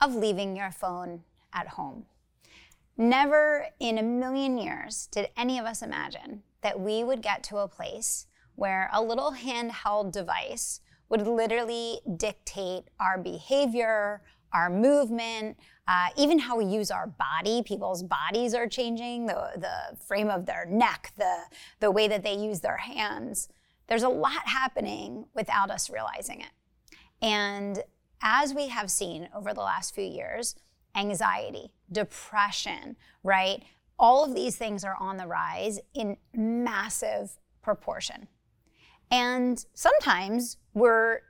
of leaving your phone at home. Never in a million years did any of us imagine that we would get to a place where a little handheld device would literally dictate our behavior, our movement, uh, even how we use our body. People's bodies are changing, the, the frame of their neck, the, the way that they use their hands. There's a lot happening without us realizing it. And as we have seen over the last few years, anxiety, depression, right? All of these things are on the rise in massive proportion. And sometimes we're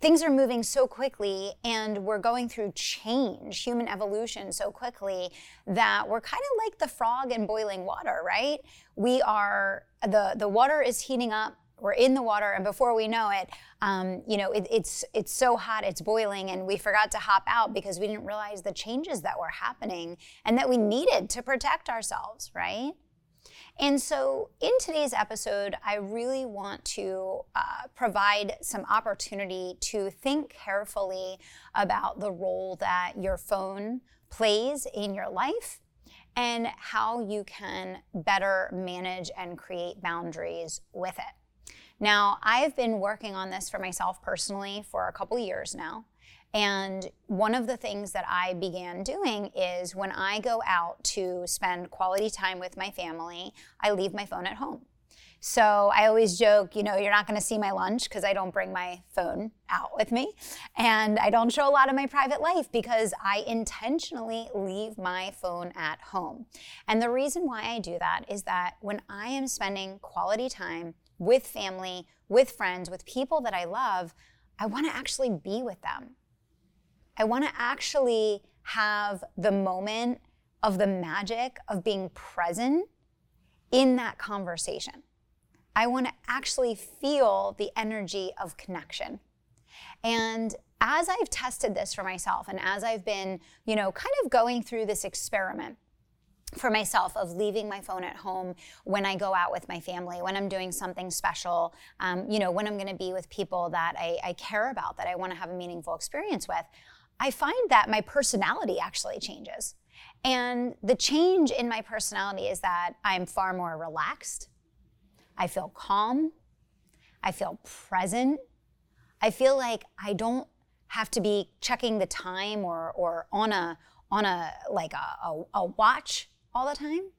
things are moving so quickly and we're going through change, human evolution so quickly that we're kind of like the frog in boiling water, right? We are the the water is heating up we're in the water and before we know it um, you know it, it's it's so hot it's boiling and we forgot to hop out because we didn't realize the changes that were happening and that we needed to protect ourselves right? And so in today's episode i really want to uh, provide some opportunity to think carefully about the role that your phone plays in your life and how you can better manage and create boundaries with it now, I've been working on this for myself personally for a couple years now. And one of the things that I began doing is when I go out to spend quality time with my family, I leave my phone at home. So I always joke, you know, you're not going to see my lunch because I don't bring my phone out with me. And I don't show a lot of my private life because I intentionally leave my phone at home. And the reason why I do that is that when I am spending quality time with family, with friends, with people that I love, I want to actually be with them. I want to actually have the moment of the magic of being present in that conversation. I want to actually feel the energy of connection. And as I've tested this for myself and as I've been, you know, kind of going through this experiment, for myself of leaving my phone at home when I go out with my family, when I'm doing something special, um, you know, when I'm going to be with people that I, I care about, that I want to have a meaningful experience with, I find that my personality actually changes. And the change in my personality is that I'm far more relaxed. I feel calm. I feel present. I feel like I don't have to be checking the time or, or on a on a like a, a, a watch all the time.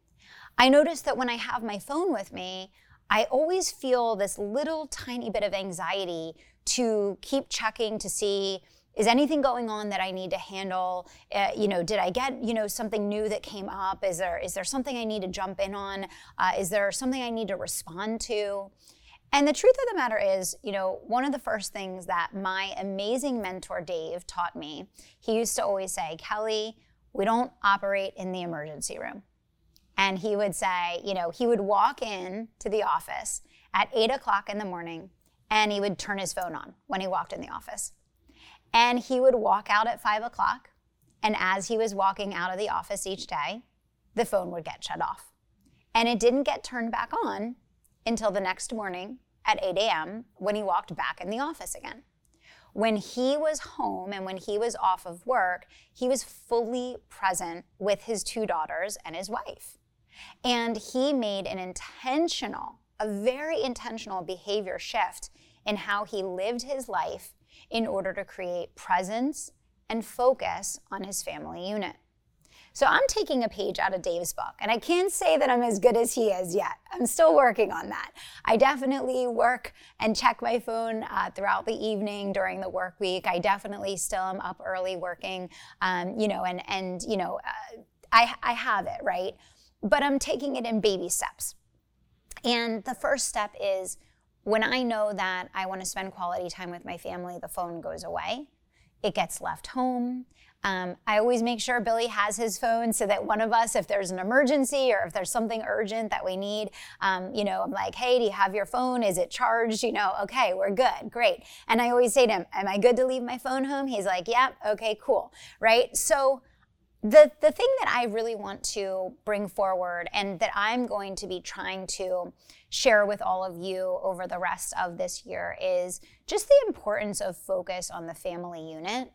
I notice that when I have my phone with me, I always feel this little tiny bit of anxiety to keep checking to see is anything going on that I need to handle? Uh, you know, did I get you know something new that came up? Is there is there something I need to jump in on? Uh, is there something I need to respond to? And the truth of the matter is, you know, one of the first things that my amazing mentor Dave taught me, he used to always say, Kelly, we don't operate in the emergency room. And he would say, you know, he would walk in to the office at eight o'clock in the morning and he would turn his phone on when he walked in the office. And he would walk out at five o'clock. And as he was walking out of the office each day, the phone would get shut off. And it didn't get turned back on until the next morning at 8 a.m. when he walked back in the office again. When he was home and when he was off of work, he was fully present with his two daughters and his wife. And he made an intentional, a very intentional behavior shift in how he lived his life in order to create presence and focus on his family unit. So I'm taking a page out of Dave's book, and I can't say that I'm as good as he is yet. I'm still working on that. I definitely work and check my phone uh, throughout the evening during the work week. I definitely still am up early working, um, you know, and and you know, uh, I I have it right but I'm taking it in baby steps. And the first step is when I know that I want to spend quality time with my family, the phone goes away. it gets left home. Um, I always make sure Billy has his phone so that one of us, if there's an emergency or if there's something urgent that we need, um, you know, I'm like, hey, do you have your phone? Is it charged? You know, okay, we're good, great. And I always say to him, am I good to leave my phone home? He's like, yeah, okay, cool, right? So the, the thing that I really want to bring forward and that I'm going to be trying to share with all of you over the rest of this year is just the importance of focus on the family unit.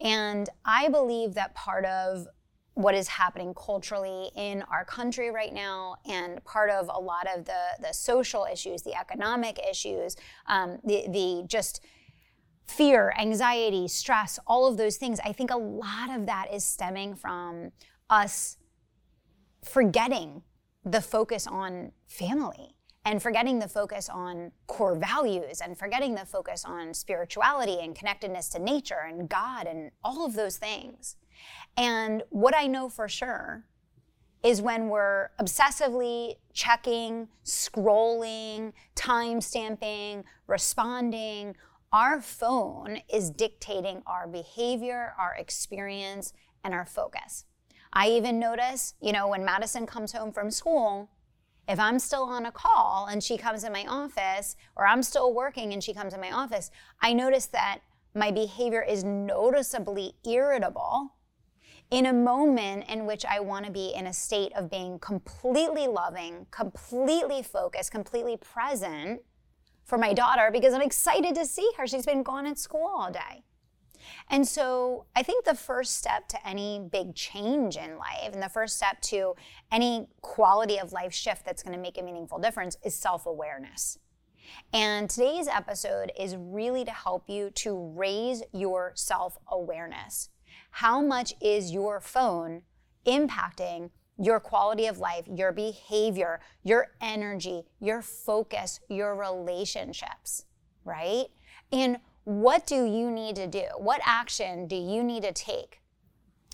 And I believe that part of what is happening culturally in our country right now and part of a lot of the, the social issues, the economic issues, um, the, the just fear, anxiety, stress, all of those things, I think a lot of that is stemming from us forgetting the focus on family and forgetting the focus on core values and forgetting the focus on spirituality and connectedness to nature and God and all of those things. And what I know for sure is when we're obsessively checking, scrolling, time stamping, responding, our phone is dictating our behavior, our experience, and our focus. I even notice, you know, when Madison comes home from school, if I'm still on a call and she comes in my office, or I'm still working and she comes in my office, I notice that my behavior is noticeably irritable in a moment in which I want to be in a state of being completely loving, completely focused, completely present for my daughter because I'm excited to see her. She's been gone at school all day. And so I think the first step to any big change in life and the first step to any quality of life shift that's going to make a meaningful difference is self awareness. And today's episode is really to help you to raise your self awareness. How much is your phone impacting your quality of life, your behavior, your energy, your focus, your relationships, right? And what do you need to do? What action do you need to take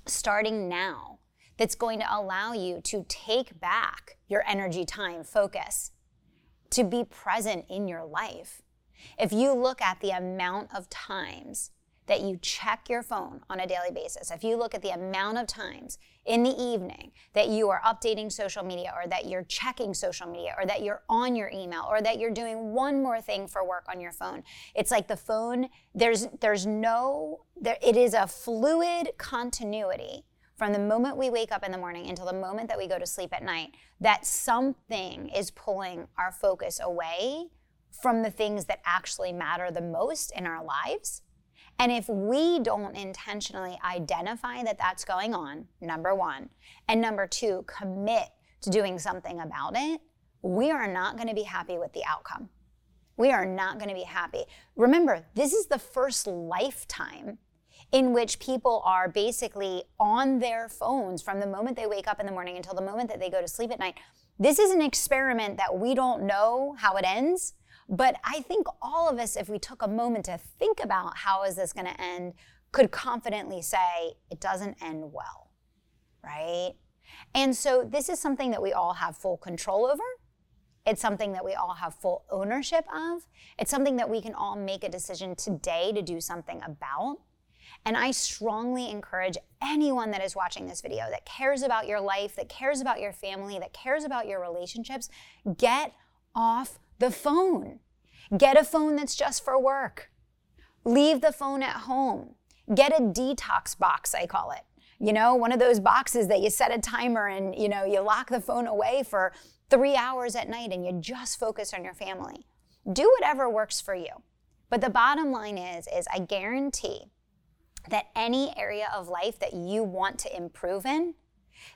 starting now that's going to allow you to take back your energy, time, focus, to be present in your life? If you look at the amount of times that you check your phone on a daily basis, if you look at the amount of times in the evening that you are updating social media or that you're checking social media or that you're on your email or that you're doing one more thing for work on your phone, it's like the phone, there's there's no there it is a fluid continuity from the moment we wake up in the morning until the moment that we go to sleep at night that something is pulling our focus away from the things that actually matter the most in our lives and if we don't intentionally identify that that's going on, number one, and number two, commit to doing something about it, we are not going to be happy with the outcome. We are not going to be happy. Remember, this is the first lifetime in which people are basically on their phones from the moment they wake up in the morning until the moment that they go to sleep at night. This is an experiment that we don't know how it ends. But I think all of us, if we took a moment to think about how is this going to end, could confidently say it doesn't end well, right? And so this is something that we all have full control over. It's something that we all have full ownership of. It's something that we can all make a decision today to do something about. And I strongly encourage anyone that is watching this video that cares about your life, that cares about your family, that cares about your relationships, get off the phone. Get a phone that's just for work. Leave the phone at home. Get a detox box, I call it. You know, one of those boxes that you set a timer and, you know, you lock the phone away for three hours at night and you just focus on your family. Do whatever works for you. But the bottom line is, is I guarantee that any area of life that you want to improve in,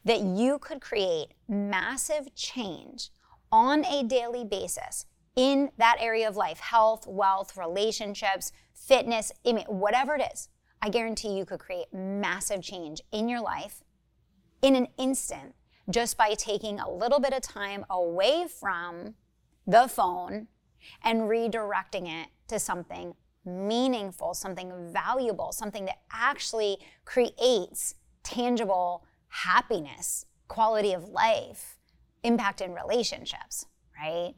that you could create massive change on a daily basis in that area of life health, wealth, relationships, fitness, whatever it is I guarantee you could create massive change in your life in an instant just by taking a little bit of time away from the phone and redirecting it to something meaningful, something valuable, something that actually creates tangible happiness, quality of life, impact in relationships, right?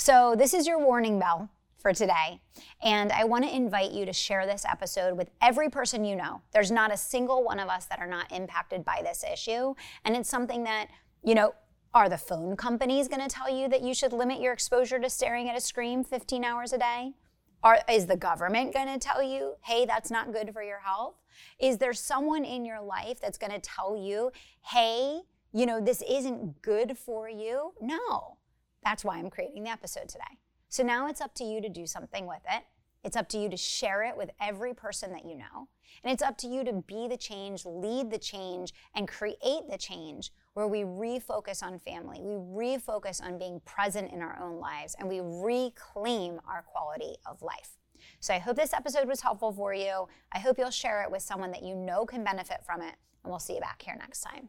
So, this is your warning bell for today. And I want to invite you to share this episode with every person you know. There's not a single one of us that are not impacted by this issue. And it's something that, you know, are the phone companies going to tell you that you should limit your exposure to staring at a screen 15 hours a day? Are, is the government going to tell you, hey, that's not good for your health? Is there someone in your life that's going to tell you, hey, you know, this isn't good for you? No. That's why I'm creating the episode today. So now it's up to you to do something with it. It's up to you to share it with every person that you know. And it's up to you to be the change, lead the change, and create the change where we refocus on family, we refocus on being present in our own lives, and we reclaim our quality of life. So I hope this episode was helpful for you. I hope you'll share it with someone that you know can benefit from it, and we'll see you back here next time.